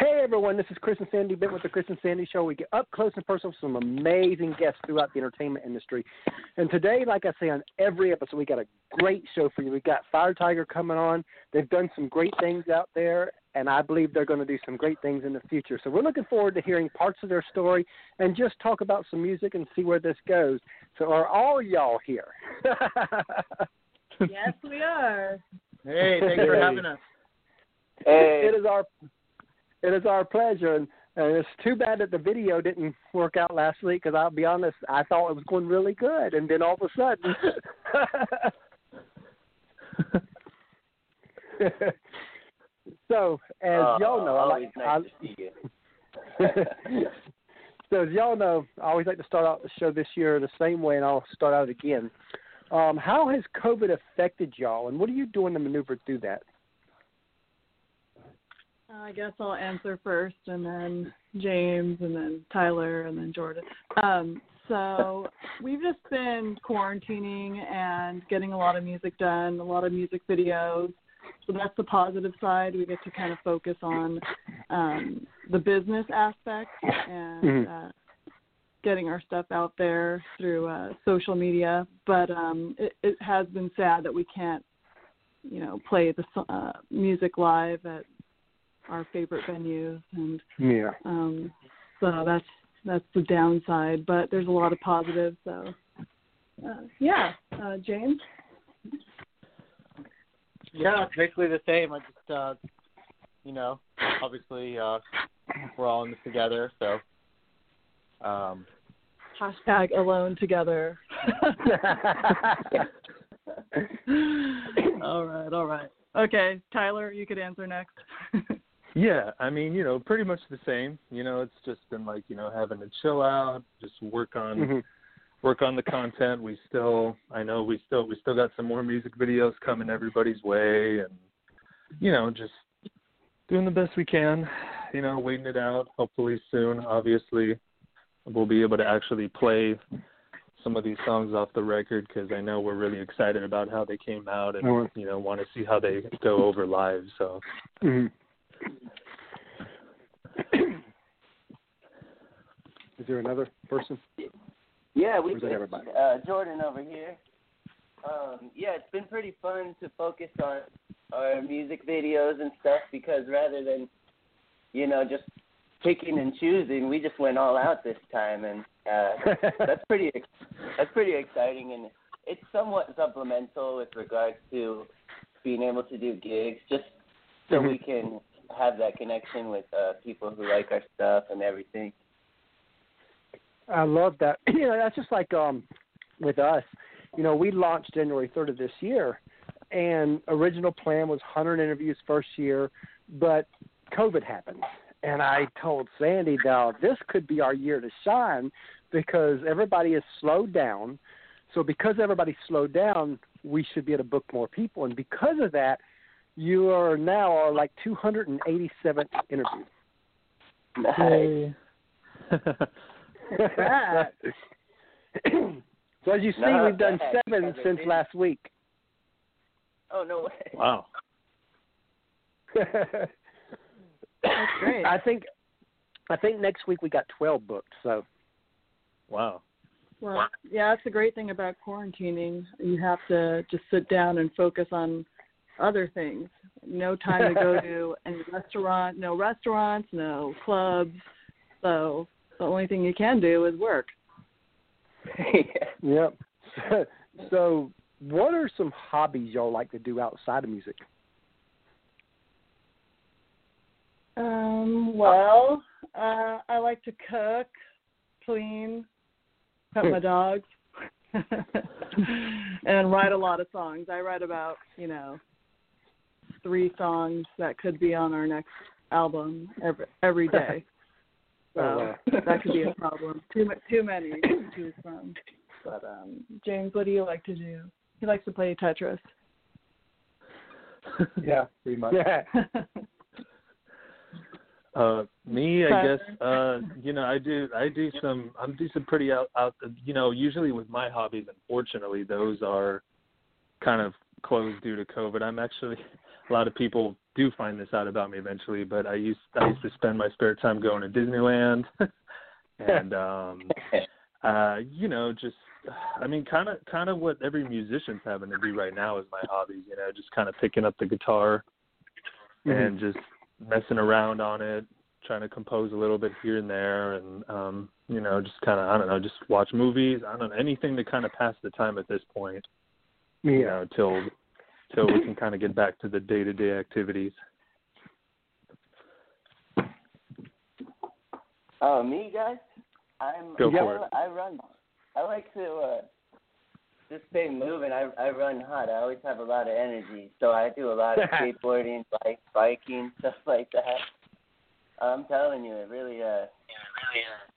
Hey everyone, this is Chris and Sandy Bent with the Chris and Sandy Show. We get up close and personal with some amazing guests throughout the entertainment industry. And today, like I say on every episode, we got a great show for you. We've got Fire Tiger coming on. They've done some great things out there, and I believe they're going to do some great things in the future. So we're looking forward to hearing parts of their story and just talk about some music and see where this goes. So are all y'all here? yes, we are. Hey, thanks for having us. Hey. It is our it is our pleasure, and, and it's too bad that the video didn't work out last week. Because I'll be honest, I thought it was going really good, and then all of a sudden. so as Uh, y'all know, I like nice I, to see you. so as y'all know, I always like to start out the show this year the same way, and I'll start out again. Um, how has COVID affected y'all, and what are you doing to maneuver through that? I guess I'll answer first, and then James, and then Tyler, and then Jordan. Um, so we've just been quarantining and getting a lot of music done, a lot of music videos. So that's the positive side. We get to kind of focus on um, the business aspect and Mhm. uh, getting our stuff out there through uh, social media. But um, it, it has been sad that we can't, you know, play the uh, music live at our favorite venues, and Yeah. um, so that's that's the downside. But there's a lot of positives. So uh, yeah, uh, James. Yeah, it's basically the same. I just, uh, you know, obviously uh, we're all in this together, so. Um, Hashtag alone together. all right, all right. Okay, Tyler, you could answer next. Yeah, I mean, you know, pretty much the same. You know, it's just been like, you know, having to chill out, just work on Mhm. work on the content. We still I know we still we still got some more music videos coming everybody's way and you know, just doing the best we can, you know, waiting it out. Hopefully soon, obviously, we'll be able to actually play some of these songs off the record because I know we're really excited about how they came out and you know want to see how they go over live. So Mhm. Is there another person? Yeah, we Or everybody? Uh, Jordan over here. Um, yeah, it's been pretty fun to focus on our music videos and stuff because rather than, you know, just picking and choosing, we just went all out this time, and uh, that's pretty that's pretty exciting, and it's somewhat supplemental with regards to being able to do gigs, just so we can have that connection with uh, people who like our stuff and everything. I love that. You know, that's just like um with us. You know, we launched January 3rd of this year, and original plan was 100 interviews first year, but COVID happened, and I told Sandy, now this could be our year to shine because everybody is slowed down. So because everybody's slowed down, we should be able to book more people, and because of that, you are now our like 287th interview. Nice. Congrats. so as you see, Not we've done seven since did- last week. Oh no way. wow. That's great. I think I think next week we got twelve booked. So Wow. Well, yeah, that's the great thing about quarantining. You have to just sit down and focus on other things. No time to go to any restaurant, no restaurants, no clubs. So the only thing you can do is work. yep. So, so what are some hobbies y'all like to do outside of music? Um, well, uh, I like to cook, clean, pet my dogs, and write a lot of songs. I write about, you know, three songs that could be on our next album every every day. So Oh, wow. that could be a problem. Too ma- too many to choose from. But um, James, what do you like to do? He likes to play Tetris. yeah, pretty much. Yeah. Uh, me, I guess, uh, you know, I do, I do some, I'm do some pretty out, out, you know, usually with my hobbies, unfortunately, those are kind of closed due to COVID. I'm actually, a lot of people do find this out about me eventually, but I used I used to spend my spare time going to Disneyland and um uh you know just I mean kind of kind of what every musician's having to do right now is my hobbies, you know, just kind of picking up the guitar Mhm. and just messing around on it, trying to compose a little bit here and there and um you know, just kind of I don't know, just watch movies, I don't know, anything to kind of pass the time at this point, yeah. you know, till till we can kind of get back to the day-to-day activities. Oh, me guys, I'm Go I, for it. I run. I like to uh, just stay moving. I I run hot. I always have a lot of energy, so I do a lot of skateboarding, bike, biking, stuff like that. I'm telling you, it really uh,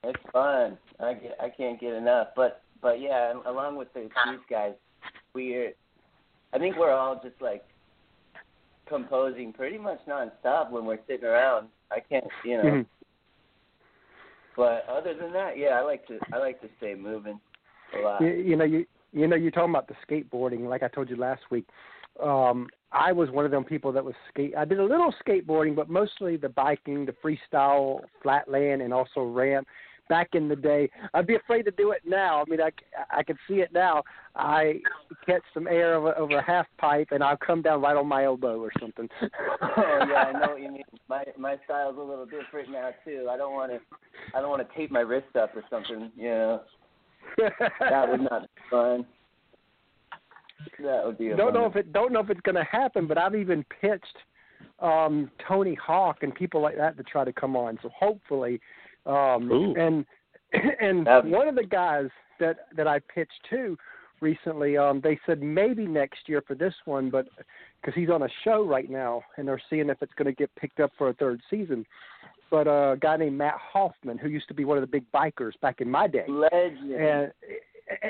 it's fun. I get I can't get enough. But but yeah, along with the, these guys, we're I think we're all just like composing pretty much nonstop when we're sitting around. I can't, you know. Mhm. But other than that, yeah, I like to I like to stay moving a lot. You, you know, you you know, you're talking about the skateboarding. Like I told you last week, um, I was one of them people that was skate. I did a little skateboarding, but mostly the biking, the freestyle, flatland, and also ramp. Back in the day, I'd be afraid to do it now. I mean, I, I can see it now. I catch some air over, over a half pipe, and I'll come down right on my elbow or something. oh yeah, I know what you mean. My my style's a little different now too. I don't want to I don't want to tape my wrist up or something. You know, that would not be fun. That would be. A don't fun. know if it don't know if it's going to happen, but I've even pitched um Tony Hawk and people like that to try to come on. So hopefully, um Ooh. and and That'd one of the guys that that I pitched to recently, um they said maybe next year for this one, but because he's on a show right now and they're seeing if it's going to get picked up for a third season. But uh, a guy named Mat Hoffman, who used to be one of the big bikers back in my day, legend. and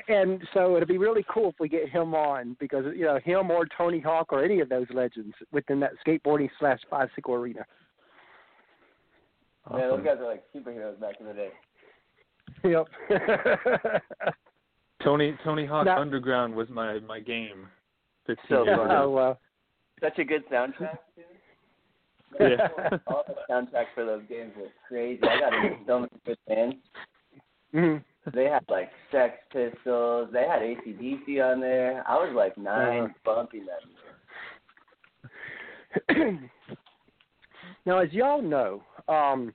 and so it'd be really cool if we get him on because you know him or Tony Hawk or any of those legends within that skateboarding slash bicycle arena. Yeah, those guys are like superheroes back in the day. Yep. Tony Tony Hawk Now- Underground was my my game. 15 So years fun. ago. oh wow. Such a good soundtrack too. Yeah. All the soundtracks for those games were crazy. I got into so many good bands. Mhm. They had like Sex Pistols. They had ACDC on there. I was like nine, Uh. bumping them. now, as y'all know, um,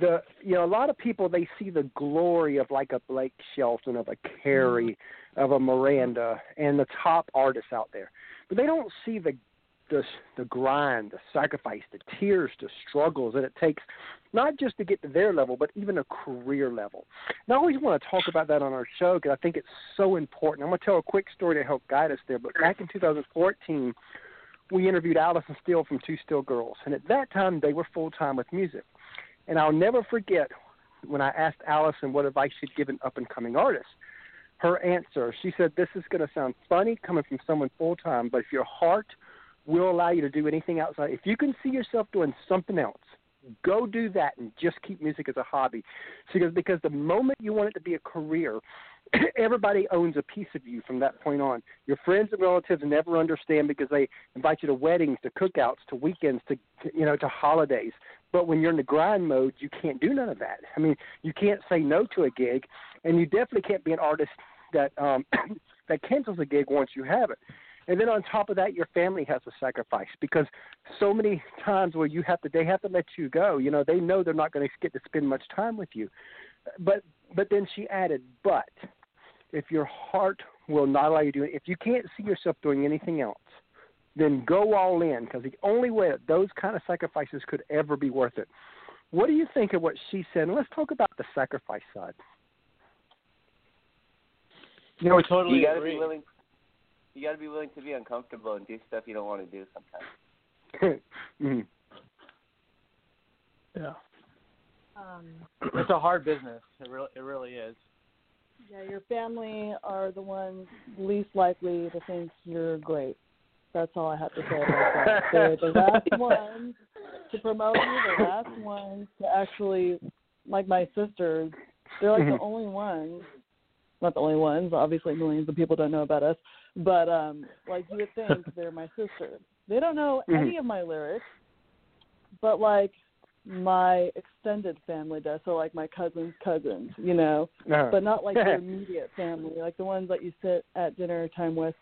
the you know a lot of people they see the glory of like a Blake Shelton, of a Carey, of a Miranda, and the top artists out there, but they don't see the the the grind, the sacrifice, the tears, the struggles that it takes, not just to get to their level, but even a career level. And I always want to talk about that on our show because I think it's so important. I'm going to tell a quick story to help guide us there. But back in 2014, we interviewed Allison Steele from Two Still Girls, and at that time they were full time with music. And I'll never forget when I asked Allison what advice she'd give an up and coming artist. Her answer, she said, "This is going to sound funny coming from someone full time, but if your heart will allow you to do anything outside, if you can see yourself doing something else, go do that and just keep music as a hobby." Goes, "Because the moment you want it to be a career, everybody owns a piece of you from that point on. Your friends and relatives never understand because they invite you to weddings, to cookouts, to weekends, to, you know, to holidays. But when you're in the grind mode, you can't do none of that. I mean, you can't say no to a gig, and you definitely can't be an artist that um that cancels a gig once you have it. And then on top of that, your family has to sacrifice because so many times where you have to, they have to let you go. You know, they know they're not going to get to spend much time with you. But but then she added, but if your heart will not allow you to do it, if you can't see yourself doing anything else, then go all in because the only way that those kind of sacrifices could ever be worth it. What do you think of what she said? And let's talk about the sacrifice side. You know, we totally you gotta agree. be willing. You gotta be willing to be uncomfortable and do stuff you don't want to do sometimes. Mhm. Yeah. Um, It's a hard business. It really, it really is. yeah, your family are the ones least likely to think you're great. That's all I have to say about that. They're the last ones to promote you, the last ones to actually, like my sisters, they're like the only ones, not the only ones, obviously millions of people don't know about us, but um like you would think they're my sisters. they don't know Mhm. any of my lyrics, but like my extended family does. So like my cousins' cousins, you know, Uh, but not like your immediate family, like the ones that you sit at dinner time with.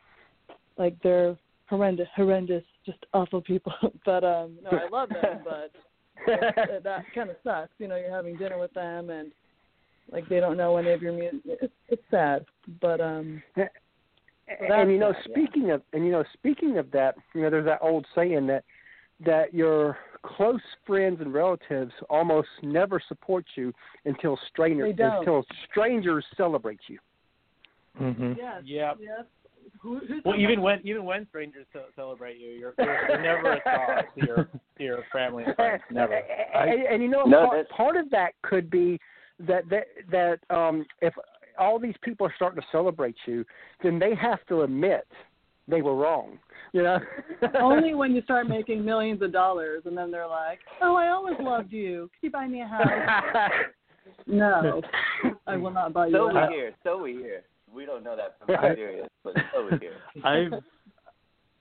Like they're horrendous, horrendous, just awful people. but um, no, I love them, but that, that kind of sucks. You know, you're having dinner with them and like they don't know any of your music. It's, it's sad, but um, and, you know, that, yeah. speaking of and you know, speaking of that, you know, there's that old saying that that your close friends and relatives almost never support you until strangers until strangers celebrate you. hmm yes, Yeah. yes. Who, Well, the- even when even when strangers celebrate you, you're, you're, you're never a star to your to your family and friends. Never. And, and you know, No, part, part of that could be that that that um, if all these people are starting to celebrate you, then they have to admit they were wrong. You know, Only when you start making millions of dollars, and then they're like, "Oh, I always loved you. Can you buy me a house?" no, I will not buy you So a we house. hear, so we hear. We don't know that from Right. Nigeria, but so we hear. I've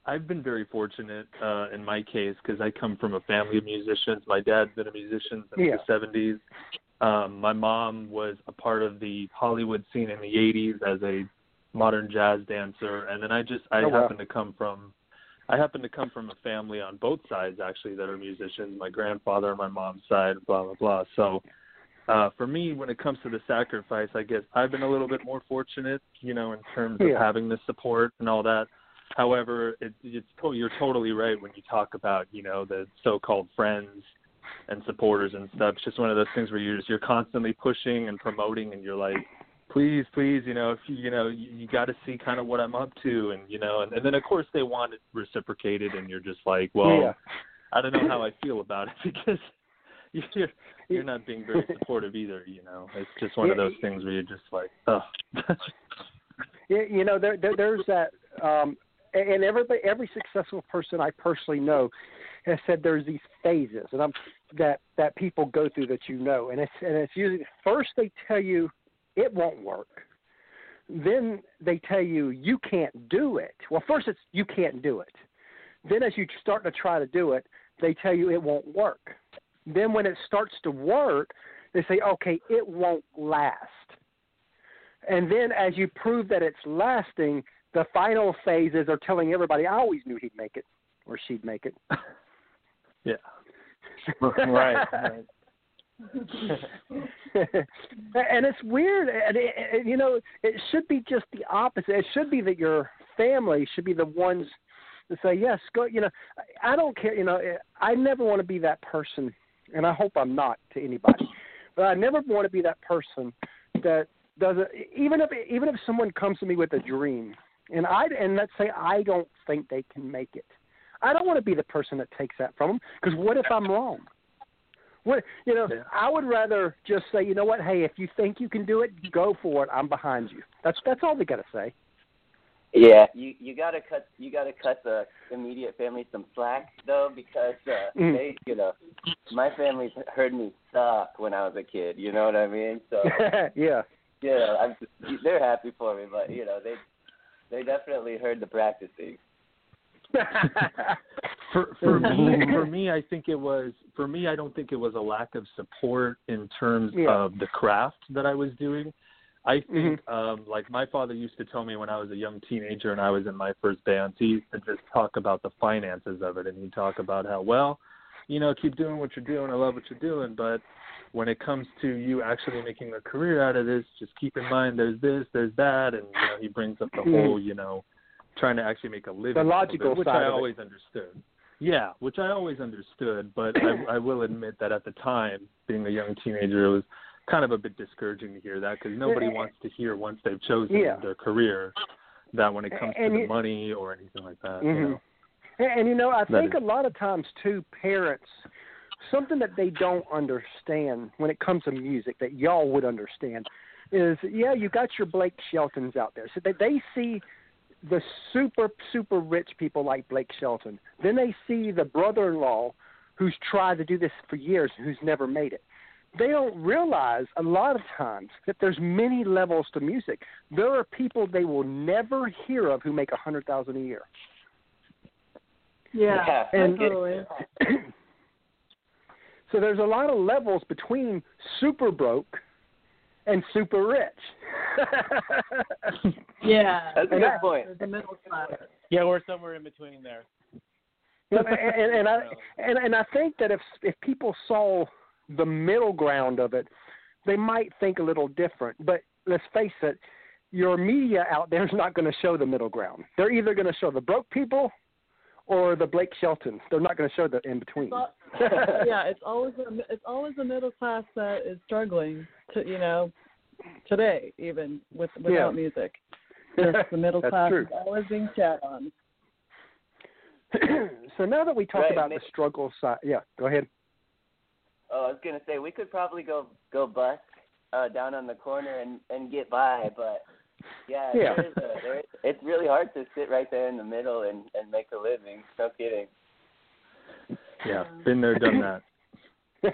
I've been very fortunate uh, in my case because I come from a family of musicians. My dad's been a musician since Yeah. the '70s. Um, my mom was a part of the Hollywood scene in the '80s as a modern jazz dancer, and then I just I Oh, wow. happen to come from I happen to come from a family on both sides actually that are musicians. My grandfather on my mom's side, blah blah blah. So uh for me when it comes to the sacrifice i guess i've been a little bit more fortunate you know in terms of Yeah. having the support and all that however it, it's to- you're totally right when you talk about you know the so-called friends and supporters and stuff it's just one of those things where you're just you're constantly pushing and promoting and you're like please please you know if you you know you, you got to see kind of what i'm up to and you know and, and then of course they want it reciprocated and you're just like well Yeah. i don't know how i feel about it because you're you're not being very supportive either. You know, it's just one of those things where you're just like, oh. you you know, there, there there's that, um, and everybody, every successful person I personally know has said there's these phases, and I'm that that people go through that you know, and it's and it's usually first they tell you it won't work, then they tell you you can't do it. Well, first it's you can't do it. Then as you start to try to do it, they tell you it won't work. Then when it starts to work, they say, okay, it won't last. And then as you prove that it's lasting, the final phases are telling everybody, I always knew he'd make it or she'd make it. yeah. right. right. and it's weird, and it, it, you know, it should be just the opposite. It should be that your family should be the ones to say, "Yes, go." You know, I I don't care. You know, I never want to be that person, and I hope I'm not to anybody. But I never want to be that person that doesn't. Even if even if someone comes to me with a dream, and I and let's say I don't think they can make it, I don't want to be the person that takes that from them. Because what if I'm wrong? What you know, Yeah. I would rather just say, you know what, hey, if you think you can do it, go for it. I'm behind you. That's that's all they got to say. Yeah, you you gotta cut you gotta cut the immediate family some slack though because uh, Mm. they you know my family's heard me suck when I was a kid. You know what I mean? So yeah. yeah, I'm they're happy for me, but you know they they definitely heard the practicing. for for me for me I think it was for me I don't think it was a lack of support in terms Yeah. of the craft that I was doing. I think Mm-hmm. um like my father used to tell me when I was a young teenager and I was in my first band, he used to just talk about the finances of it and he'd talk about how well, you know, keep doing what you're doing, I love what you're doing, but when it comes to you actually making a career out of this, just keep in mind there's this, there's that and you know, he brings up the Mhm. whole, you know, trying to actually make a living. of logical it, which side I of it. always understood. Yeah, which I always understood, but I, I will admit that at the time, being a young teenager, it was kind of a bit discouraging to hear that because nobody wants to hear once they've chosen Yeah. their career that when it comes And to you- the money or anything like that, you Mhm. know. And, and you know, I think is- a lot of times too, parents, something that they don't understand when it comes to music that y'all would understand is, yeah, you got your Blake Sheltons out there, so they they see the super super rich people like Blake Shelton. Then they see the brother-in-law who's tried to do this for years and who's never made it. They don't realize a lot of times that there's many levels to music. There are people they will never hear of who make a hundred thousand a year. Yeah, And- totally. so there's a lot of levels between super broke and super rich. Yeah, That's a good that- point. there's a middle class. Yeah, we're somewhere in between there. And, and, and I and, and I think that if if people saw the middle ground of it, they might think a little different. But let's face it, your media out there is not going to show the middle ground. They're either going to show the broke people or the Blake Shelton. They're not going to show the in between. Yeah, it's always a, it's always the middle class that is struggling to you know today even with without Yeah. music. Just the middle class true. is always being shat on. so now that we talk Right, about ma- the struggle side, yeah, go ahead. Oh, I was gonna say we could probably go go bust uh, down on the corner and and get by, but yeah, Yeah. There is a, there is, it's really hard to sit right there in the middle and and make a living. No kidding. Yeah, been there, done that.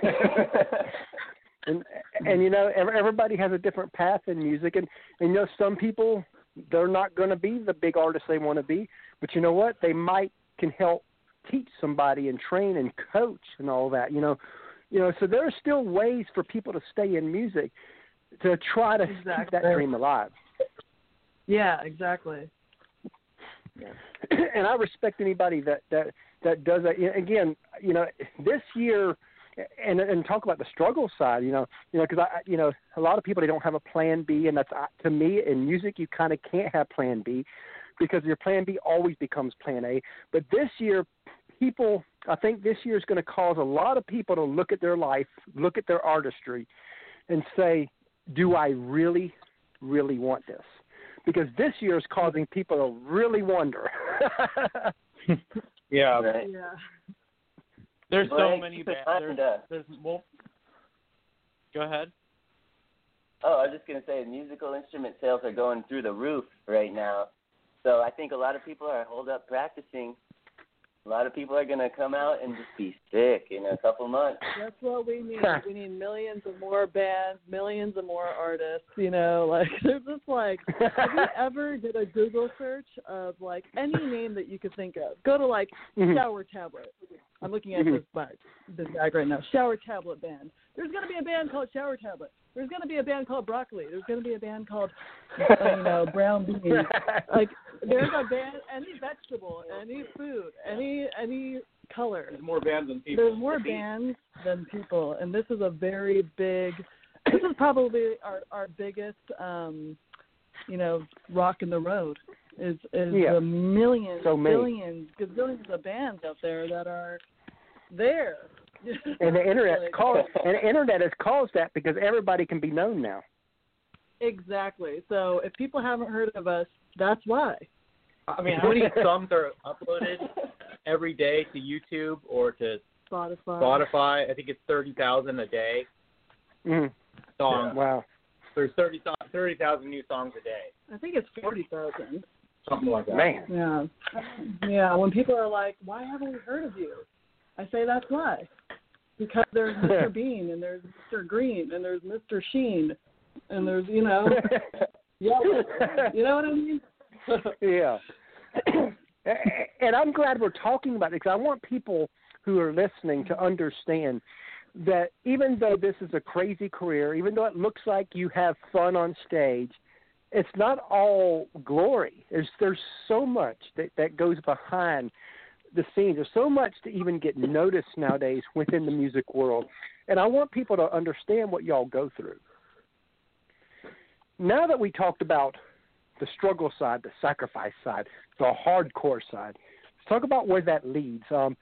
and and you know ev- everybody has a different path in music and and you know some people they're not going to be the big artist they want to be but you know what they might can help teach somebody and train and coach and all that you know you know so there are still ways for people to stay in music to try to keep that dream alive Yeah, exactly. Yeah. and I respect anybody that that that does that. Again, you know, this year, and and talk about the struggle side. You know, you know, because I, you know, a lot of people they don't have a plan B, and that's uh, to me in music you kind of can't have plan B, because your plan B always becomes plan A. But this year, people, I think this year is going to cause a lot of people to look at their life, look at their artistry, and say, do I really, really want this? Because this year is causing people to really wonder. Yeah, right. Yeah. there's so Blake, many keep in bands. There's, uh, there's more. Go ahead. Oh, I was just gonna say musical instrument sales are going through the roof right now. So I think a lot of people are holed up practicing. A lot of people are gonna come out and just be sick in a couple months. That's what we need. we need millions of more bands, millions of more artists. You know, like there's just like, have you ever did a Google search of like any name that you could think of? Go to like. Mm-hmm. Shower Tablet. I'm looking at Mhm. this bag, this bag right now. Shower Tablet band. There's gonna be a band called Shower Tablet. There's gonna be a band called Broccoli. There's gonna be a band called, you know, Brown Beans. Like there's a band, any vegetable, any food, any any color. There's more bands than people. There's more bands than people, and this is a very big. This is probably our our biggest, um, you know, rock in the road. Is is Yeah. the millions, So billions, gazillions of bands out there that are there. and the internet Like- caused and the internet has caused that because everybody can be known now. Exactly. So if people haven't heard of us, that's why. I mean, how many songs are uploaded every day to YouTube or to Spotify. Spotify? I think it's thirty thousand a day Mm. songs. Wow. There's thirty thirty thousand new songs a day, I think it's forty thousand. Something like that. Man. Yeah. Yeah. When people are like, "Why haven't we heard of you?" I say that's why. Because there's Mr. Bean and there's Mr. Green and there's Mr. Sheen and there's you know yeah you know what I mean? yeah. and I'm glad we're talking about it because I want people who are listening to understand that even though this is a crazy career, even though it looks like you have fun on stage, it's not all glory. There's there's so much that that goes behind the scenes. There's so much to even get noticed nowadays within the music world, and I want people to understand what y'all go through. Now that we talked about the struggle side, the sacrifice side, the hardcore side. Let's talk about where that leads. Um,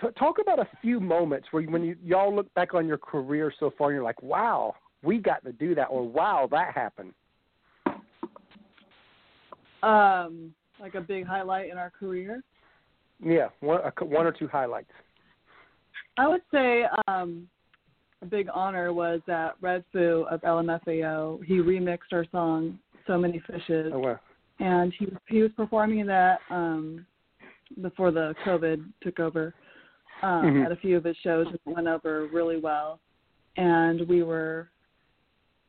t- talk about a few moments where you, when you, y'all look back on your career so far, and you're like, "Wow, we got to do that," or "Wow, that happened." Um, like a big highlight in our career. Yeah, one, a, one or two highlights. I would say um, a big honor was that Red Foo of LMFAO. He remixed our song "So Many Fishes." Oh wow. and he he was performing that um before the COVID took over um Mhm. at a few of his shows it went over really well. And we were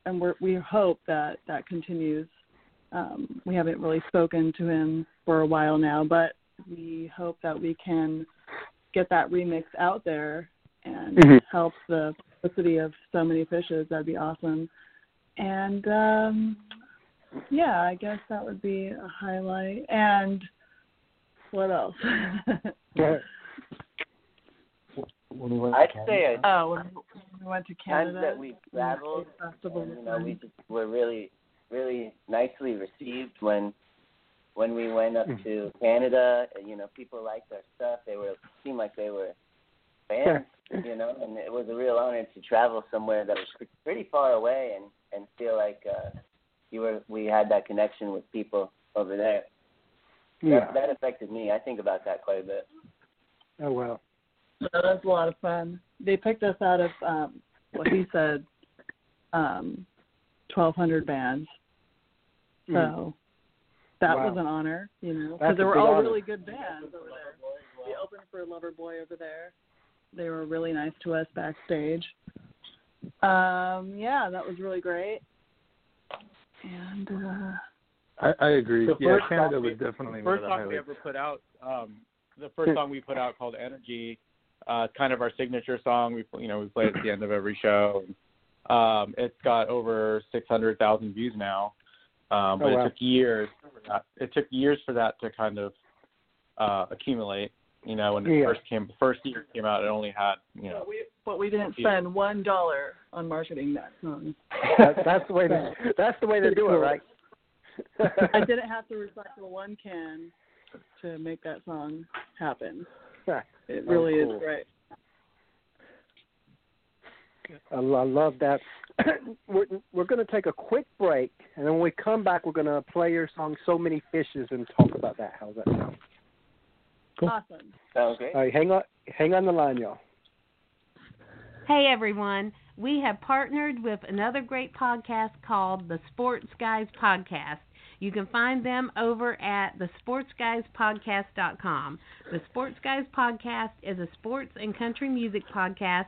and we're we hope that that continues. Um we haven't really spoken to him for a while now, but we hope that we can get that remix out there and Mhm. help the publicity of so many fishes. That'd be awesome. And um, yeah, I guess that would be a highlight. And what else? Yeah. When we went I'd to say Canada. a oh, when we went to times Canada. that we traveled, Festival and, you know, we fun. just were really, really nicely received when when we went up Mm. to Canada. and, You know, people liked our stuff. They were seemed like they were fans. You know, and it was a real honor to travel somewhere that was pretty far away and and feel like uh, you were we had that connection with people over there. Yeah. That, that affected me. I think about that quite a bit. Oh well. So that was a lot of fun. They picked us out of um what he said, um, twelve hundred bands. So Mm. that Wow. was an honor, you know, because they were all honor. really good bands over there. We opened for Loverboy over there. They were really nice to us backstage. Um, yeah, that was really great. And uh I, I agree. The yeah, Canada song we- was definitely the one first of the song we ever put out, um, the first song we put out called Energy, uh, kind of our signature song. We you know we play it at the end of every show. Um, it's got over six hundred thousand views now, um, but Oh, wow. it took years. It took years for that to kind of uh, accumulate. You know, when it Yeah. first came, the first year came out, it only had you know but we but we didn't Yeah. spend one dollar on marketing that song. That, that's the way. To, that's the way to do it, right? I didn't have to recycle one can to make that song happen. It Oh, really cool. is great. I, I love that. we're we're going to take a quick break, and then when we come back, we're going to play your song "So Many Fishes" and talk about that. How's that sound? Awesome. Sounds great. All right, hang on, hang on the line, y'all. Hey everyone, we have partnered with another great podcast called the Sports Guys Podcast. You can find them over at thesportsguyspodcast.com. The Sports Guys Podcast is a sports and country music podcast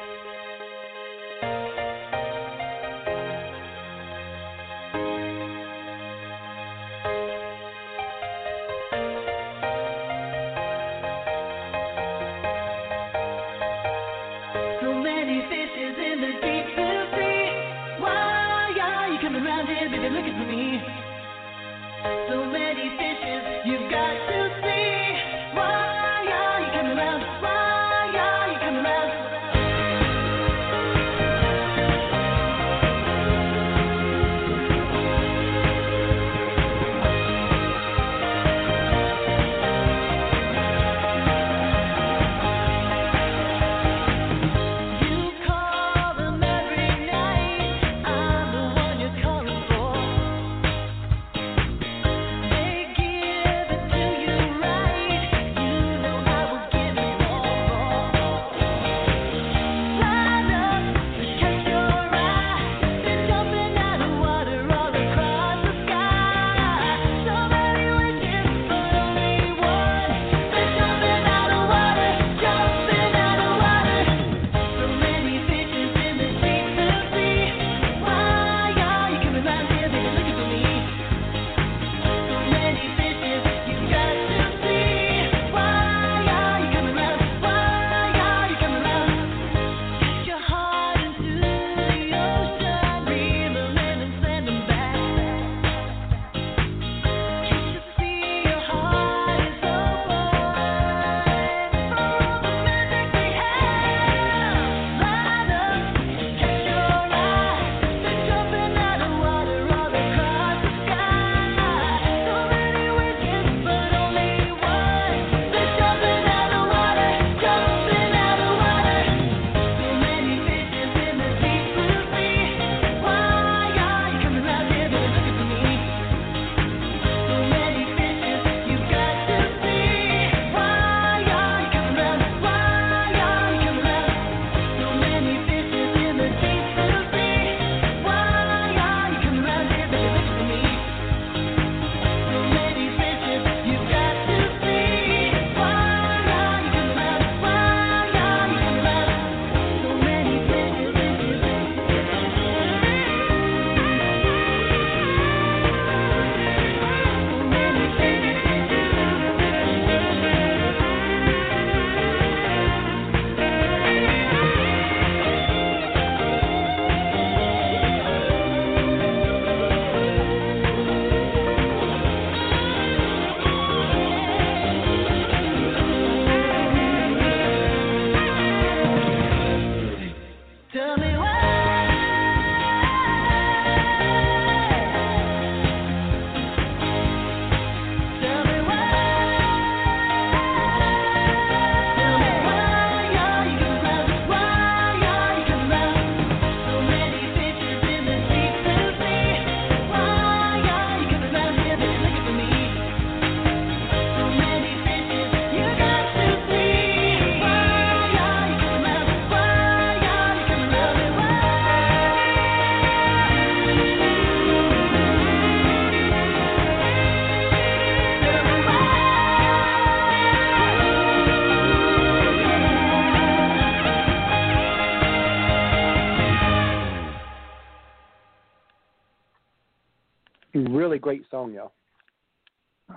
Really song, y'all.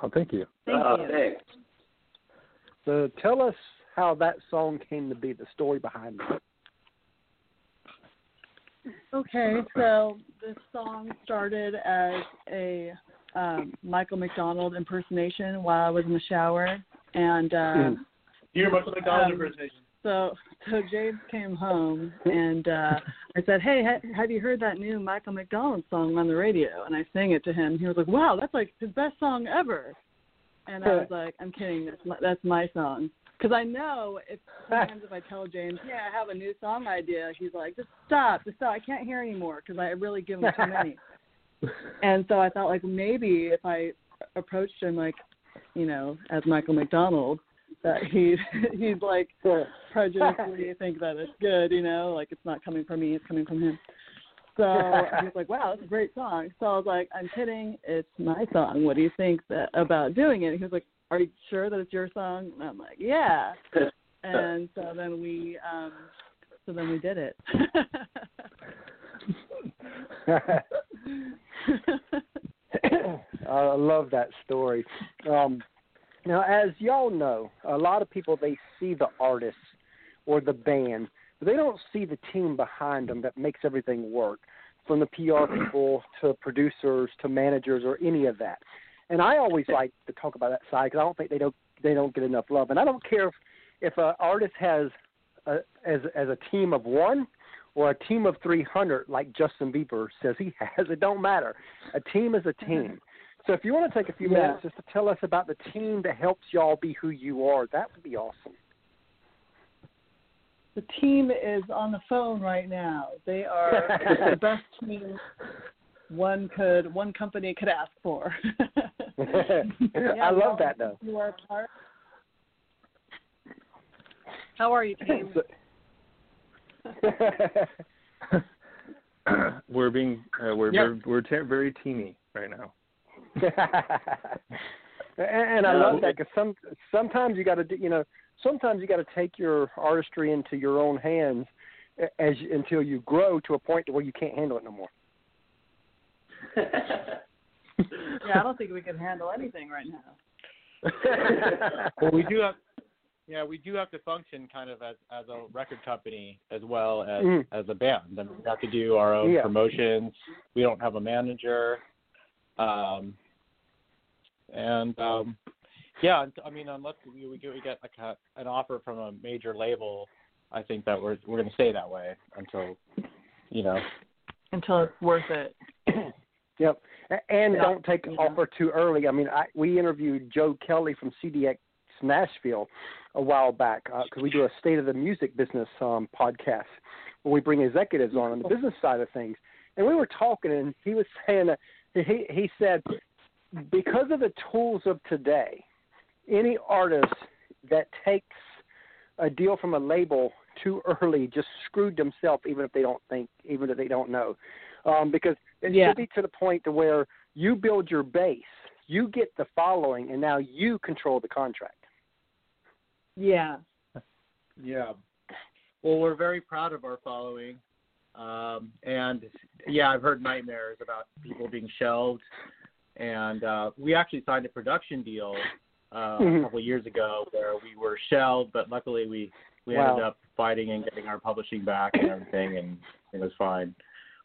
Oh, thank you. Thank oh, you. thanks. So tell us how that song came to be, the story behind it. Okay, so this song started as a um, Michael McDonald impersonation while I was in the shower, and uh, You're Michael McDonald Um, impersonation. So so James came home and uh, I said, "Hey, ha- have you heard that new Michael McDonald song on the radio?" And I sang it to him. He was like, "Wow, that's like his best song ever." And I was like, "I'm kidding. That's my, that's my song." Because I know if sometimes if I tell James, "Yeah, I have a new song idea," he's like, "Just stop, just stop. I can't hear anymore because I really give him too many." and so I thought like maybe if I approached him like, you know, as Michael McDonald, that he'd he'd like prejudiciously think that it's good, you know, like it's not coming from me, it's coming from him. So he was like, "Wow, that's a great song." So I was like, "I'm kidding, it's my song. What do you think that, about doing it?" He was like, "Are you sure that it's your song?" And I'm like, "Yeah." And so then we, um so then we did it. I love that story. Um, now, as y'all know, a lot of people they see the artist or the band, but they don't see the team behind them that makes everything work, from the PR people to producers to managers or any of that. And I always like to talk about that side because I don't think they don't they don't get enough love. And I don't care if if an artist has a, as as a team of one or a team of 300 like Justin Bieber says he has. It don't matter. A team is a team. So if you want to take a few Yeah. minutes just to tell us about the team that helps y'all be who you are, that would be awesome. the team is on the phone right now. They are the best team one could one company could ask for. I love that though. You are part. How are you, team? we're being uh, we're Yeah. we're, we're te- very teamy right now. And, and I love that because some sometimes you got to you know sometimes you got to take your artistry into your own hands as until you grow to a point to where you can't handle it no more. yeah, I don't think we can handle anything right now. well, we do have, yeah, we do have to function kind of as as a record company as well as Mhm. as a band. I mean, we have to do our own Yeah. promotions. We don't have a manager, um, and um, yeah, I mean, unless we we get, like a, an offer from a major label, I think that we're we're going to stay that way until, you know, Until it's worth it. Yep. And Yeah. don't take Yeah. offer too early. I mean, I, we interviewed Joe Kelly from CDX Nashville a while back because we do a state of the music business um, podcast where we bring executives on on the business side of things. And we were talking, and he was saying that he he said because of the tools of today, any artist that takes a deal from a label too early just screwed themselves, even if they don't think, even if they don't know, um, because it Yeah. should be to the point to where you build your base, you get the following, and now you control the contract. Yeah. Yeah. Well, we're very proud of our following. Um, and yeah, I've heard nightmares about people being shelved. And uh, we actually signed a production deal uh, Mhm. a couple of years ago where we were shelved, but luckily we we Wow. ended up fighting and getting our publishing back and everything, and it was fine.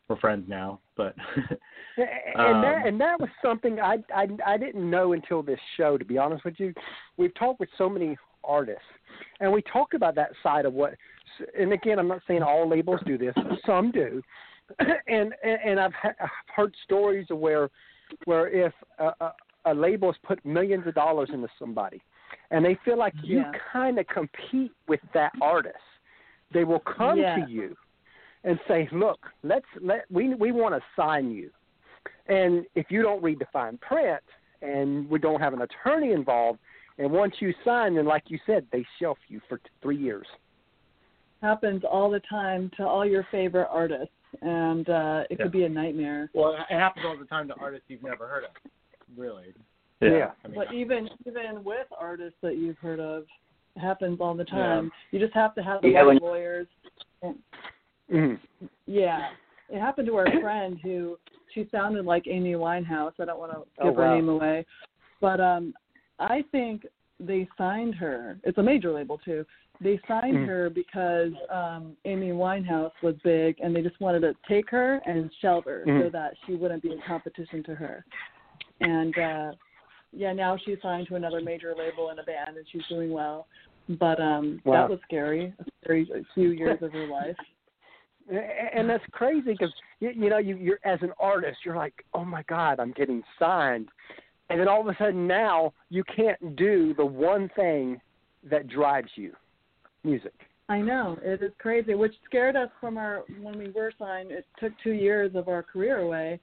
We're friends now, but and that Um, and that was something I, I I didn't know until this show. To be honest with you, we've talked with so many artists, and we talked about that side of what. And again, I'm not saying all labels do this, but some do. And and, and I've, ha- I've heard stories of where where if a, a, a label has put millions of dollars into somebody, and they feel like you Yeah. kind of compete with that artist, they will come Yeah. to you and say, "Look, let's let we we want to sign you." And if you don't read the fine print and we don't have an attorney involved, and once you sign, then like you said, they shelf you for t- three years. Happens all the time to all your favorite artists, and uh, it Yeah. could be a nightmare. well, it happens all the time to artists you've never heard of. Really, Yeah. I mean, But even even with artists that you've heard of, it happens all the time. You just have to have the Yeah, right lawyers. And, Mhm. yeah, it happened to our friend who she sounded like Amy Winehouse. I don't want to Oh, give wow. her name away, but um, I think they signed her. It's a major label too. They signed Mm. her because um Amy Winehouse was big, and they just wanted to take her and shelve her so Mhm. that she wouldn't be in competition to her. And uh yeah, now she's signed to another major label in a band, and she's doing well. But um Wow. that was scary. A scary few years of her life. A- and that's crazy because you, you know you you're as an artist you're like oh my god i'm getting signed and then all of a sudden now you can't do the one thing that drives you music I know it is crazy, which scared us from our when we were signed. It took two years of our career away.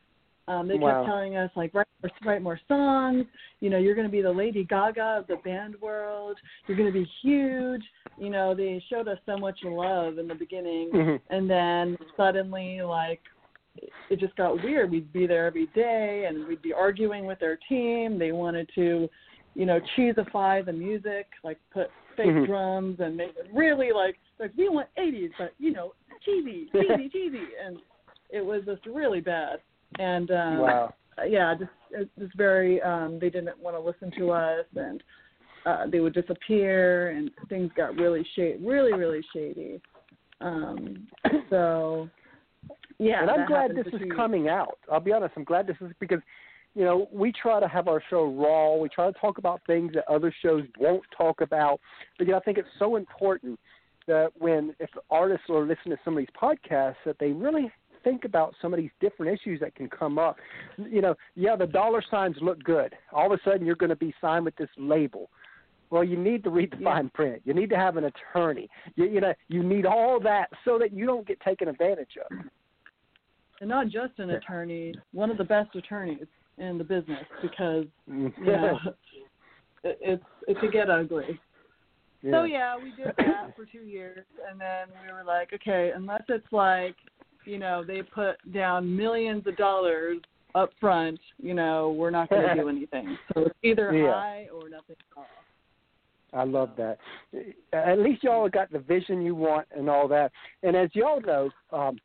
Um, they Wow. kept telling us like write more, write more songs. You know, you're going to be the Lady Gaga of the band world. You're going to be huge. You know, they showed us so much love in the beginning, Mhm. and then suddenly like it just got weird. We'd be there every day, and we'd be arguing with their team. They wanted to, you know, cheesify the music, like put fake Mhm. drums and make it really like like we want 80s, but you know, cheesy, cheesy, cheesy, and it was just really bad. And um, wow yeah, just it was very. Um, they didn't want to listen to us, and uh, they would disappear, and things got really shady, really, really shady. Um, so yeah, and i'm glad this is coming out i'll be honest i'm glad this is because you know we try to have our show raw. We try to talk about things that other shows won't talk about. But you know i think it's so important that when if artists are listening to some of these podcasts that they really think about some of these different issues that can come up. You know yeah the dollar signs look good. All of a sudden you're going to be signed with this label. Well you need to read the Yeah. fine print. You need to have an attorney. You, you know you need all that so that you don't get taken advantage of. And not just an attorney, one of the best attorneys in the business because you know it, it's it could get ugly. So yeah, we did that for two years, and then we were like, okay, unless it's like, you know, they put down millions of dollars up front, you know, we're not going to do anything. So it's either Yeah. high or nothing at all. I love that. At least y'all got the vision you want and all that. And as y'all know, um,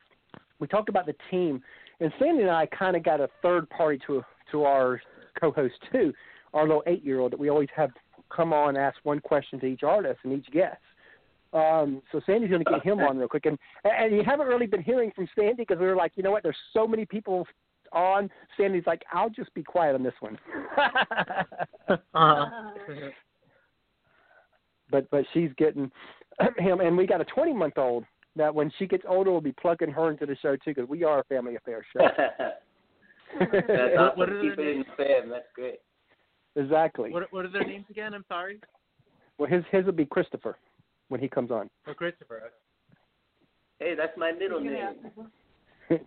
we talked about the team, and Sandy and I kind of got a third party to to our co-host too, our little eight-year-old that we always have come on ask one question to each artist and each guest. Um, so Sandy's going to get him on real quick, and and you haven't really been hearing from Sandy because we were like, you know what? There's so many people on. Sandy's like, I'll just be quiet on this one. Uh-huh. but but she's getting him, and we got a 20 month old that when she gets older, we'll be plugging her into the show too because we are a family affair show. That's What- awesome. what are Keep their it in the fam. That's great. exactly. What What are their names again? I'm sorry. Well, his his will be Christopher when he comes on. Oh, Christopher. Hey, that's my middle name.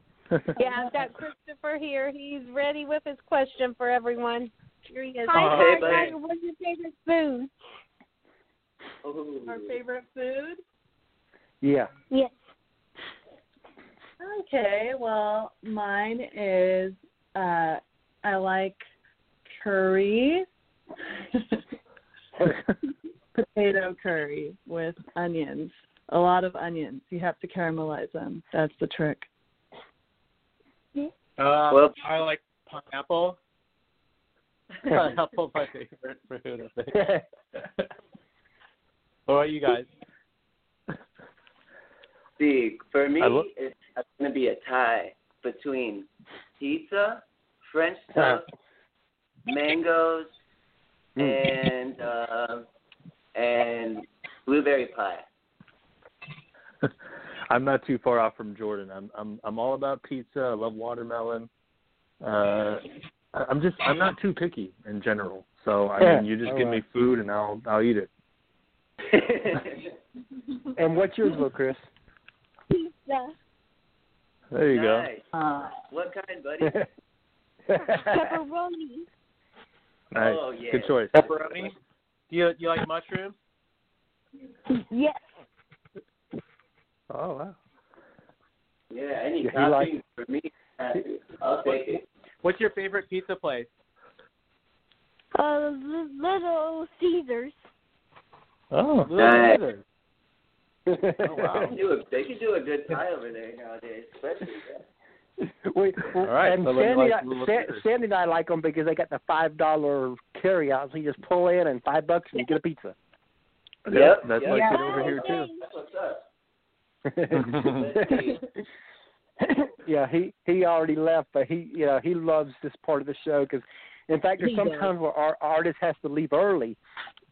Yeah, I've got Christopher here. He's ready with his question for everyone. Here he is. Hi, Hi, Hey, Tiger. buddy. Tiger, What's your favorite food? Ooh. Our favorite food? Yeah. Yes. Okay, well, mine is uh I like curry. Potato curry with onions. A lot of onions. You have to caramelize them. That's the trick. Um, Well- I like pineapple. Pineapple's my favorite food. I think. what about you guys? See, for me, I lo- it's going to be a tie between pizza, French Uh, toast, mangoes, Mm. and um and blueberry pie. I'm not too far off from Jordan. I'm I'm I'm all about pizza. I love watermelon. Uh, I- I'm just I'm not too picky in general. So I Yeah. mean, you just All give right. me food and I'll I'll eat it. and what's yours, little Chris? Pizza. There you nice. Uh What kind, buddy? Pepperoni. Nice. Oh, yeah. Good choice. Pepperoni. Do you you like mushrooms? Yes. Oh wow. Yeah, any Yeah, topping likes- for me. uh, I'll take it. What's your favorite pizza place? Uh, Little Caesars. Oh. Little Nice. Caesars. Oh, wow. They can do a, they can do a good pie over there nowadays, especially that. we, All right, and so Sandy, like and I, Sa- Sandy and I like them because they got the five dollar carry out. So you just pull in and five bucks and you get a pizza. Yep, That's yep. like Yeah. it over here too. That's what's up. yeah, he he already left, but he you know he loves this part of the show because, in fact, there's sometimes some does. where our artist has to leave early,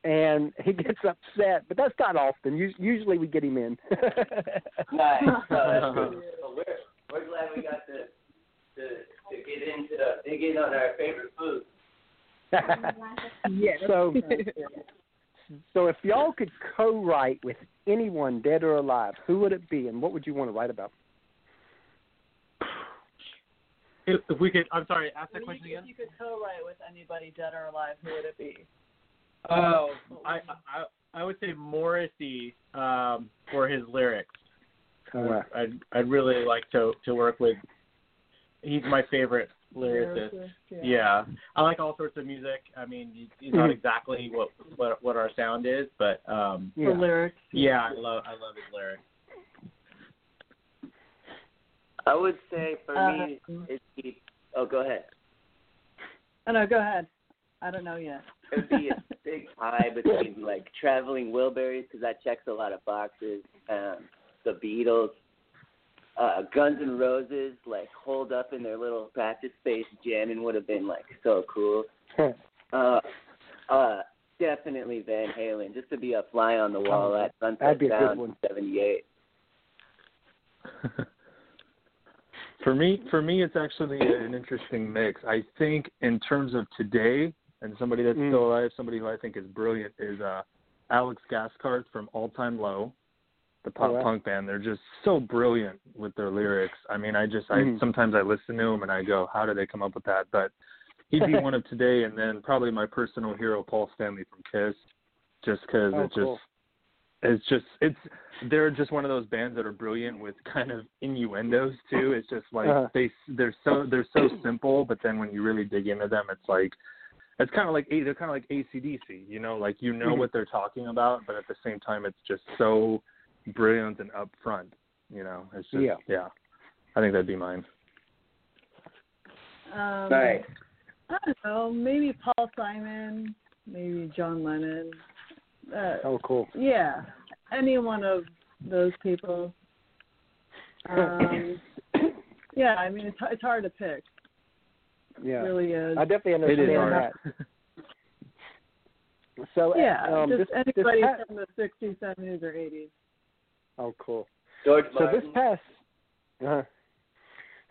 and he gets upset. But that's not often. Usually we get him in. Nice. No, that's good. Well, we're we're glad we got to to to get into dig in on our favorite food. Yes. So, so if y'all could co-write with anyone, dead or alive, who would it be, and what would you want to write about? If, if we could, I'm sorry, ask that question again. if you could co-write with anybody, dead or alive, who would it be? Oh, I, I I would say Morrissey um, for his lyrics. Oh, wow. I'd I'd really like to to work with. He's my favorite lyricist. Yeah. Yeah, I like all sorts of music. I mean, he- he's not Mhm. exactly what what what our sound is, but um, The lyrics. yeah, I love I love his lyrics. I would say for Uh, me, it'd. Oh, go ahead. Oh, no, go ahead. I don't know yet. It'd be a big tie between like traveling Wilburys because that checks a lot of boxes. Um, the Beatles, uh, Guns N' Roses, like holed up in their little practice space jamming would have been like so cool. Uh, uh, definitely Van Halen, just to be a fly on the wall at Sunset That'd be a Sound one. '78. for me, for me, it's actually an interesting mix. I think in terms of today, and somebody that's Mm. still alive, somebody who I think is brilliant is uh, Alex Gaskarth from All Time Low, the pop Oh, wow. punk band. They're just so brilliant with their lyrics. I mean, I just, I Mhm. sometimes I listen to them and I go, how did they come up with that? But he'd be one of today, and then probably my personal hero, Paul Stanley from Kiss, just because Oh, it just it's just it's they're just one of those bands that are brilliant with kind of innuendos too. It's just like Uh-huh. they they're so they're so simple, but then when you really dig into them, it's like it's kind of like A- they're kind of like ACDC, you know, like you know Mhm. what they're talking about, but at the same time, it's just so brilliant and upfront. You know, it's just Yeah. yeah. I think that'd be mine. Um, Nice. I don't know. Maybe Paul Simon. Maybe John Lennon. Uh, Oh, cool. yeah, any one of those people. Um, yeah, I mean it's it's hard to pick. Yeah. It really is. I definitely It understand is that. hard. So, yeah, um, just this, this anybody from the '60s, '70s, or '80s. Oh, cool. George So Martin. this past, uh,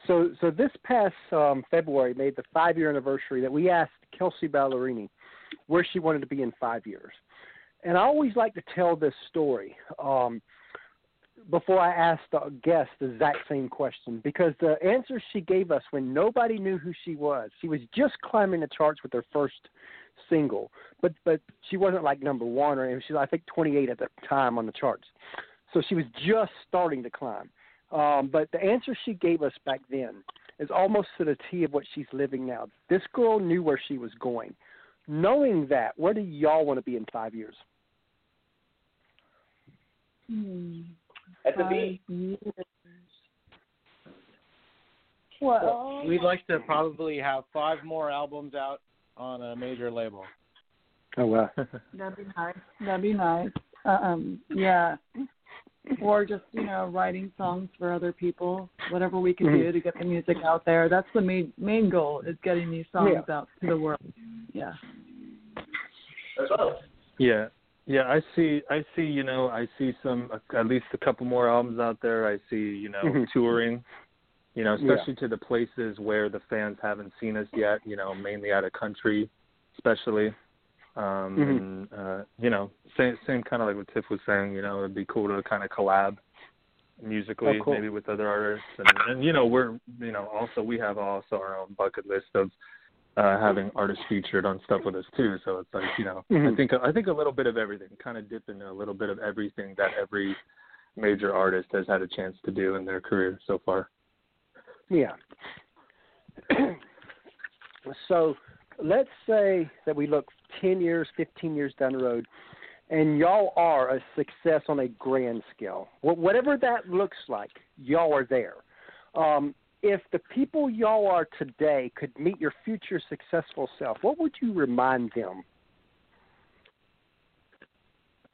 so so this past um, February made the five year anniversary that we asked Kelsea Ballerini where she wanted to be in five years, and I always like to tell this story um, before I asked the guest the exact same question because the answer she gave us when nobody knew who she was, she was just climbing the charts with her first single, but but she wasn't like number one or anything. She was I think 28 at the time on the charts. So she was just starting to climb. Um, but the answer she gave us back then is almost to the T of what she's living now. This girl knew where she was going. Knowing that, where do y'all want to be in five years? Hmm. At the Five beach. years. Well, We'd like to probably have five more albums out on a major label. Oh wow. that'd be nice. That'd be nice. Uh, um, yeah. Or just you know writing songs for other people, whatever we can do Mhm. to get the music out there. That's the main main goal is getting these songs out to the world. Yeah. Yeah, yeah. I see. I see. You know, I see some at least a couple more albums out there. I see. You know, Mhm. touring. You know, Yeah. especially to the places where the fans haven't seen us yet. You know, mainly out of country, especially. Um, Mhm. And uh, you know, same same kind of like what Tiff was saying. You know, it'd be cool to kind of collab musically, Oh, cool. maybe with other artists. And, and you know, we're you know also we have also our own bucket list of uh, having artists featured on stuff with us too. So it's like you know, I Mhm. think I think a little bit of everything, kind of dip into a little bit of everything that every major artist has had a chance to do in their career so far. Yeah. so let's say that we look 10 years, 15 years down the road, and y'all are a success on a grand scale. Whatever that looks like, y'all are there. Um, if the people y'all are today could meet your future successful self, what would you remind them?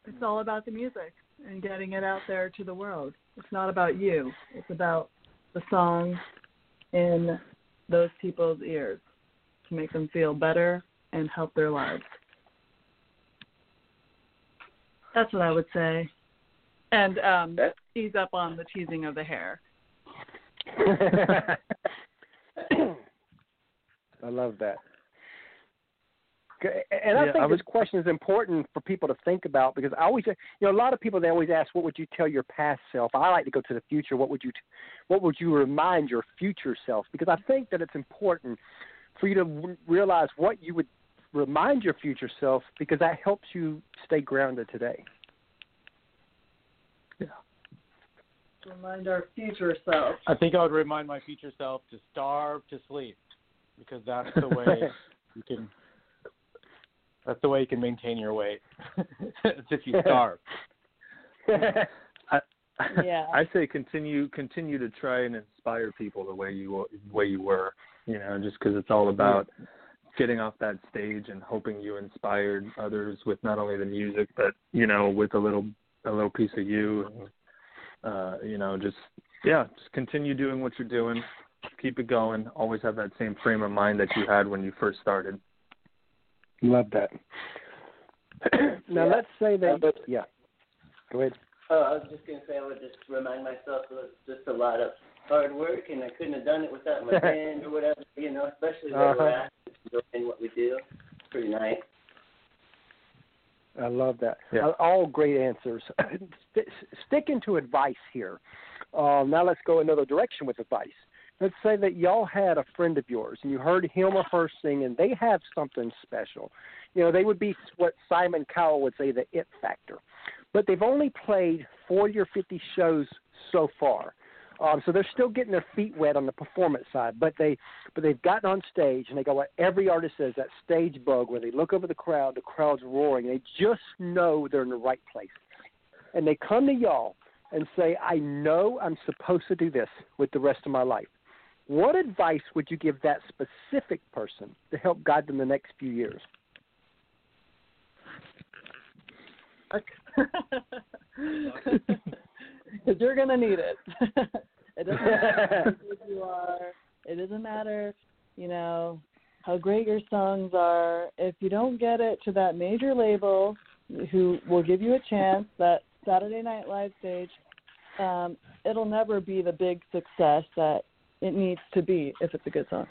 It's all about the music and getting it out there to the world. It's not about you. It's about the songs in those people's ears to make them feel better and help their lives. That's what I would say. And um ease up on the teasing of the hair. I love that. And I Yeah, think I this question is important for people to think about because I always, you know, a lot of people they always ask, "What would you tell your past self?" I like to go to the future. What would you, what would you remind your future self? Because I think that it's important for you to w- realize what you would remind your future self because that helps you stay grounded today. Remind our future self. I think I would remind my future self to starve to sleep because that's the way you can. That's the way you can maintain your weight. it's if you starve. I, Yeah. I say continue continue to try and inspire people the way you the way you were. You know, just because it's all about getting off that stage and hoping you inspired others with not only the music but you know with a little a little piece of you and uh you know just yeah just continue doing what you're doing keep it going always have that same frame of mind that you had when you first started Love that. now Yeah. let's say Uh, that. but- yeah. Go ahead. Oh, I was just gonna say I would just remind myself it was just a lot of hard work, and I couldn't have done it without my band or whatever. You know, especially where we're Uh-huh. at, doing what we do. It's pretty nice. I love that. Yeah. Uh, All great answers. St- sticking to advice here. Um, now let's go another direction with advice. Let's say that y'all had a friend of yours and you heard him or her sing and they have something special. You know, they would be what Simon Cowell would say the it factor. But they've only played 40 or 50 shows so far. Um, so they're still getting their feet wet on the performance side, but they but they've gotten on stage and they got what every artist says that stage bug where they look over the crowd, the crowd's roaring, they just know they're in the right place, and they come to y'all and say, "I know I'm supposed to do this with the rest of my life." What advice would you give that specific person to help guide them the next few years? Because you're gonna need it. it doesn't matter how you are. It doesn't matter, you know, how great your songs are. If you don't get it to that major label, who will give you a chance, that Saturday Night Live stage, um, it'll never be the big success that it needs to be if it's a good song.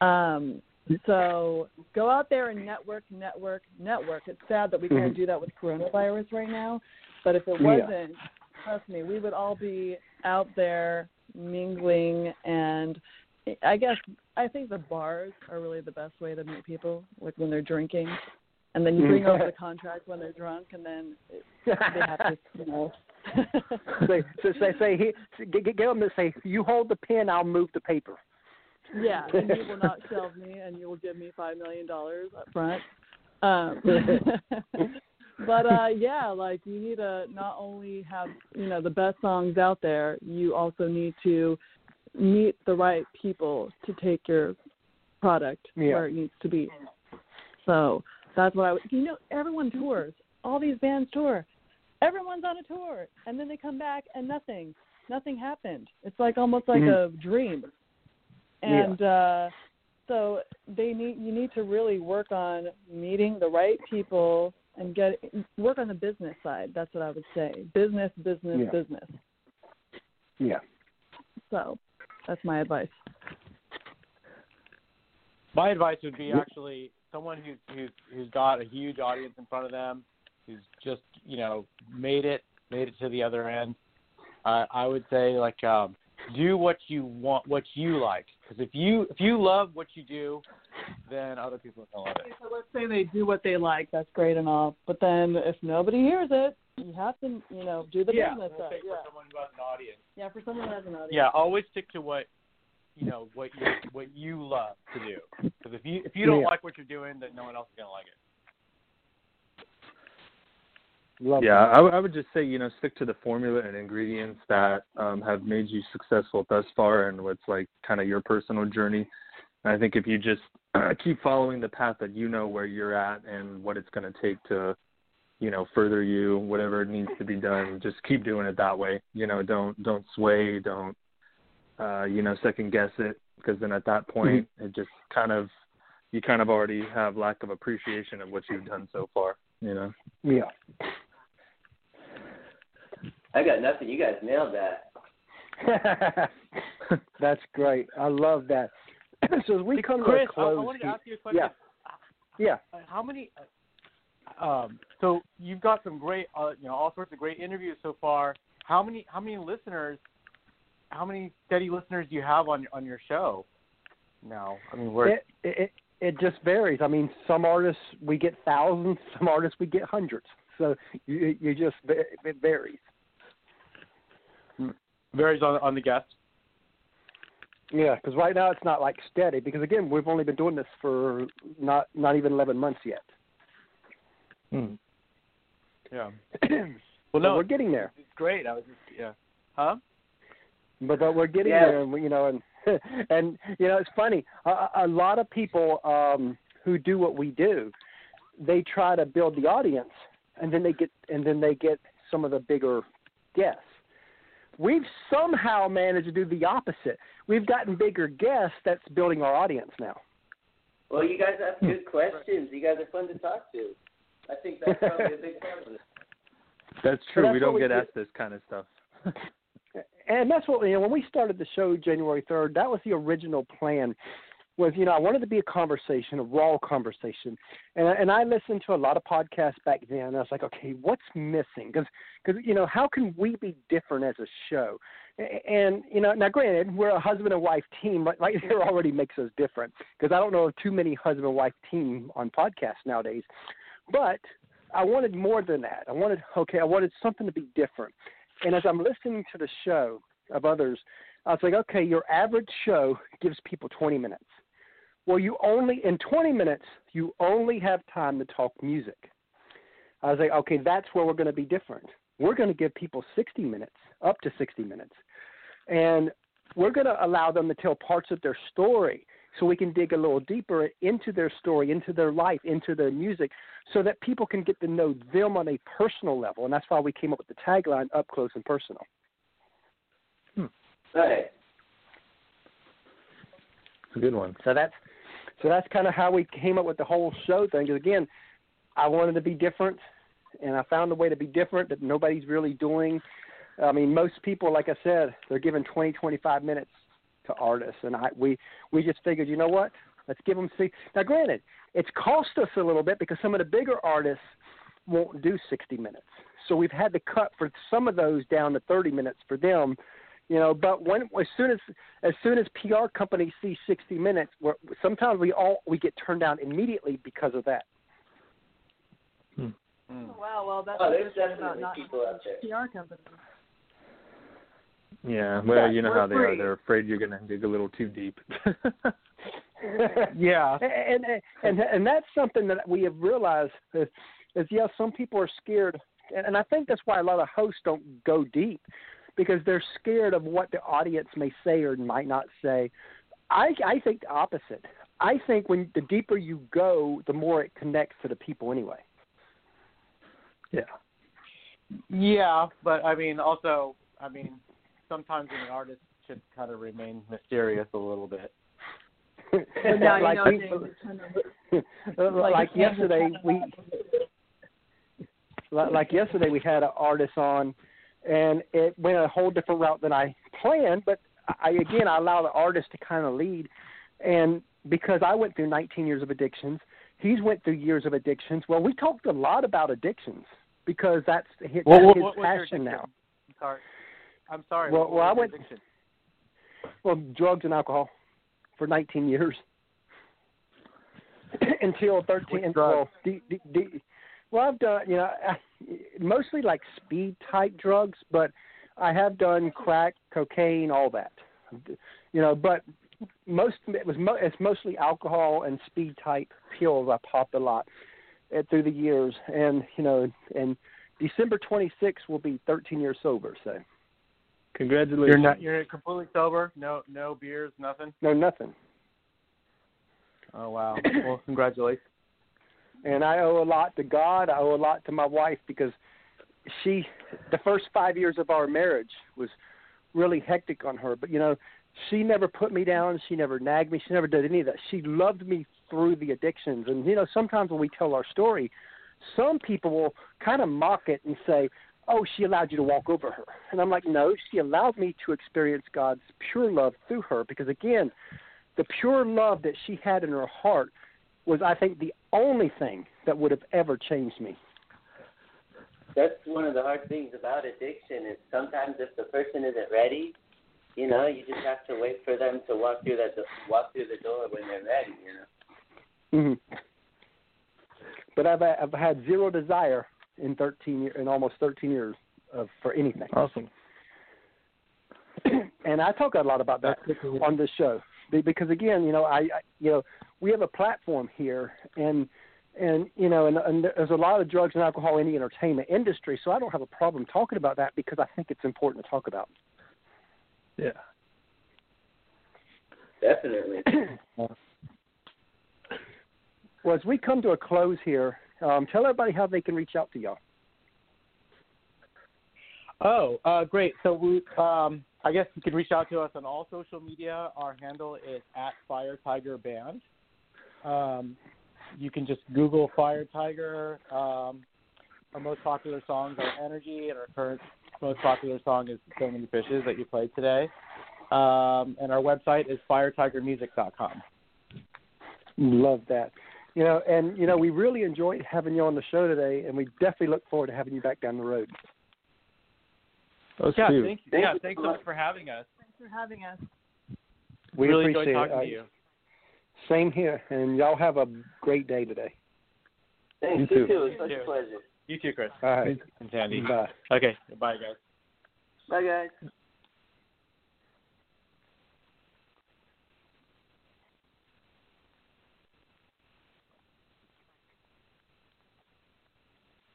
Um, so go out there and network, network, network. It's sad that we can't Mhm. do that with coronavirus right now, but if it wasn't, trust me, we would all be out there mingling and I guess I think the bars are really the best way to meet people, like when they're drinking, and then you bring over the contract when they're drunk, and then they have to, you know. say, so say, say, he, get, get them to say, "You hold the pen, I'll move the paper." Yeah, and you will not shelve me, and you will give me five million dollars up front. Um, but uh, yeah, like you need to not only have you know the best songs out there, you also need to meet the right people to take your product Yeah. where it needs to be. So that's what I would. You know, everyone tours. All these bands tour. Everyone's on a tour, and then they come back and nothing, nothing happened. It's like almost like Mhm. a dream Yeah. and uh so they need you need to really work on meeting the right people and get work on the business side that's what i would say business business Yeah. business Yeah. so that's my advice My advice would be actually someone who's who's who's got a huge audience in front of them, who's just you know made it made it to the other end. I I would say like um, do what you want, what you like, because if you if you love what you do, then other people are gonna love it. so let's say they do what they like that's great and all but then if nobody hears it you have to you know do the yeah, business we'll say yeah for someone who has an audience. yeah for someone who has an audience Yeah, always stick to what you know what you what you love to do. Because if you if you don't Yeah. like what you're doing, then no one else is gonna like it. Love yeah. I, would just say you know stick to the formula and ingredients that um, have made you successful thus far, and what's like kind of your personal journey. And I think if you just keep following the path that you know where you're at and what it's going to take to, you know, further you, whatever needs to be done, just keep doing it that way. You know, don't don't sway, don't uh, you know second guess it, because then at that point it just kind of you kind of already have lack of appreciation of what you've done so far. You know. Yeah. I got nothing. You guys nailed that. That's great. I love that. so as we come Chris, to a close, I, I wanted to ask you a question. yeah, yeah. Uh, How many? Um, so you've got some great, uh, you know, all sorts of great interviews so far. How many? How many listeners? How many steady listeners do you have on on your show now? I mean, we're It, it it just varies. I mean, some artists we get thousands, some artists we get hundreds. So you you just it varies. Varies on on the guest. Yeah, because right now it's not like steady. Because again, we've only been doing this for not not even eleven months yet. Hmm. Yeah. well, Well, no, we're getting there. It's great. I was just yeah. Huh? but but we're getting Yeah. there, and you know, and and you know, it's funny. A, a lot of people um, who do what we do, they try to build the audience, and then they get and then they get some of the bigger guests. We've somehow managed to do the opposite. We've gotten bigger guests that's building our audience now. Well, you guys ask good hmm. questions. You guys are fun to talk to. I think that's probably a big part of it. That's true. that's we don't we get do. asked this kind of stuff. and that's what you know when we started the show January third. That was the original plan. Was you know I wanted to be a conversation, a raw conversation, and and I listened to a lot of podcasts back then. I was like, okay, what's missing? Because because you know how can we be different as a show? And you know now granted we're a husband and wife team, right, right there already makes us different. Because I don't know of too many husband and wife team on podcasts nowadays, but I wanted more than that. I wanted okay, I wanted something to be different. And as I'm listening to the show of others, I was like, okay, your average show gives people 20 minutes. Well, you only in 20 minutes you only have time to talk music. I was like, okay, that's where we're going to be different. We're going to give people 60 minutes, up to 60 minutes, and we're going to allow them to tell parts of their story so we can dig a little deeper into their story, into their life, into their music, so that people can get to know them on a personal level. And that's why we came up with the tagline "Up Close and Personal." Hmm. Right. It's a good one. So that's so that's kind of how we came up with the whole show thing. Because again, I wanted to be different, and I found a way to be different that nobody's really doing. I mean, most people, like I said, they're giving 20, 25 minutes to artists, and I we we just figured, you know what? Let's give them see. Now, granted, it's cost us a little bit because some of the bigger artists won't do 60 minutes, so we've had to cut for some of those down to 30 minutes for them you know but when as soon as as soon as pr companies see 60 minutes we're, sometimes we all we get turned down immediately because of that Mm. Oh, wow, well that's Oh, there's about definitely not people out there. PR companies. Yeah, well, Yeah, you know how they free. are. They're afraid you're going to dig a little too deep. Yeah. and, and and and that's something that we have realized is, is yeah some people are scared and, and i think that's why a lot of hosts don't go deep because they're scared of what the audience may say or might not say i i think the opposite i think when the deeper you go the more it connects to the people anyway yeah. Yeah, but I mean, also, I mean, sometimes an artist should kind of remain mysterious a little bit. Now like you know we, kind of like, like yesterday we like yesterday we had an artist on and it went a whole different route than I planned but I again I allow the artist to kind of lead and because I went through 19 years of addictions he's went through years of addictions well we talked a lot about addictions because that's his, What, that's what, his what passion now I'm sorry. I'm sorry. Well- well, I went- addiction? well drugs and alcohol for 19 years until 13 Which and drugs? well, D, D, D, well I've done you know I- mostly like speed type drugs but I have done crack cocaine all that you know but most it was mo- it's mostly alcohol and speed type pills I popped a lot uh, through the years and you know and December 26th will be 13 years sober. So Congratulations. You're not. You're completely sober. No, no beers, nothing. no nothing. Oh wow. well, congratulations. And I owe a lot to God. I owe a lot to my wife because she, the first five years of our marriage was really hectic on her. But you know, she never put me down. She never nagged me. She never did any of that. She loved me through the addictions. And you know, sometimes when we tell our story, some people will kind of mock it and say, "Oh, she allowed you to walk over her," and I'm like, "No, she allowed me to experience God's pure love through her." Because again, the pure love that she had in her heart was, I think, the only thing that would have ever changed me. That's one of the hard things about addiction is sometimes if the person isn't ready, you know, you just have to wait for them to walk through that walk through the door when they're ready. You know. hmm But I've I've had zero desire in 13 year, in almost 13 years of for anything. Awesome. and I talk a lot about that on this show Be- because again, you know, I, I you know we have a platform here, and and you know, and, and there's a lot of drugs and alcohol in the entertainment industry, so I don't have a problem talking about that because I think it's important to talk about. Yeah. Definitely. Well, as we come to a close here, um, tell everybody how they can reach out to y'all. Oh, uh, great. So we, um, I guess you can reach out to us on all social media. Our handle is at Fire Tiger Band. Um, you can just Google Fire Tiger. Um, our most popular songs are Energy, and our current most popular song is So Many Fishes that you played today. Um, and our website is firetigermusic.com. Love that. You know, and you know, we really enjoyed having you on the show today, and we definitely look forward to having you back down the road. Us Yeah, too. thank you. Thank yeah, you thanks so so much much. for having us. Thanks for having us. We really appreciate enjoyed talking it. to you. Same here, and y'all have a great day today. Thanks. You You too. too. It's such a pleasure. You too, Chris All right, and Sandy. bye. Okay, bye, guys. Bye, guys.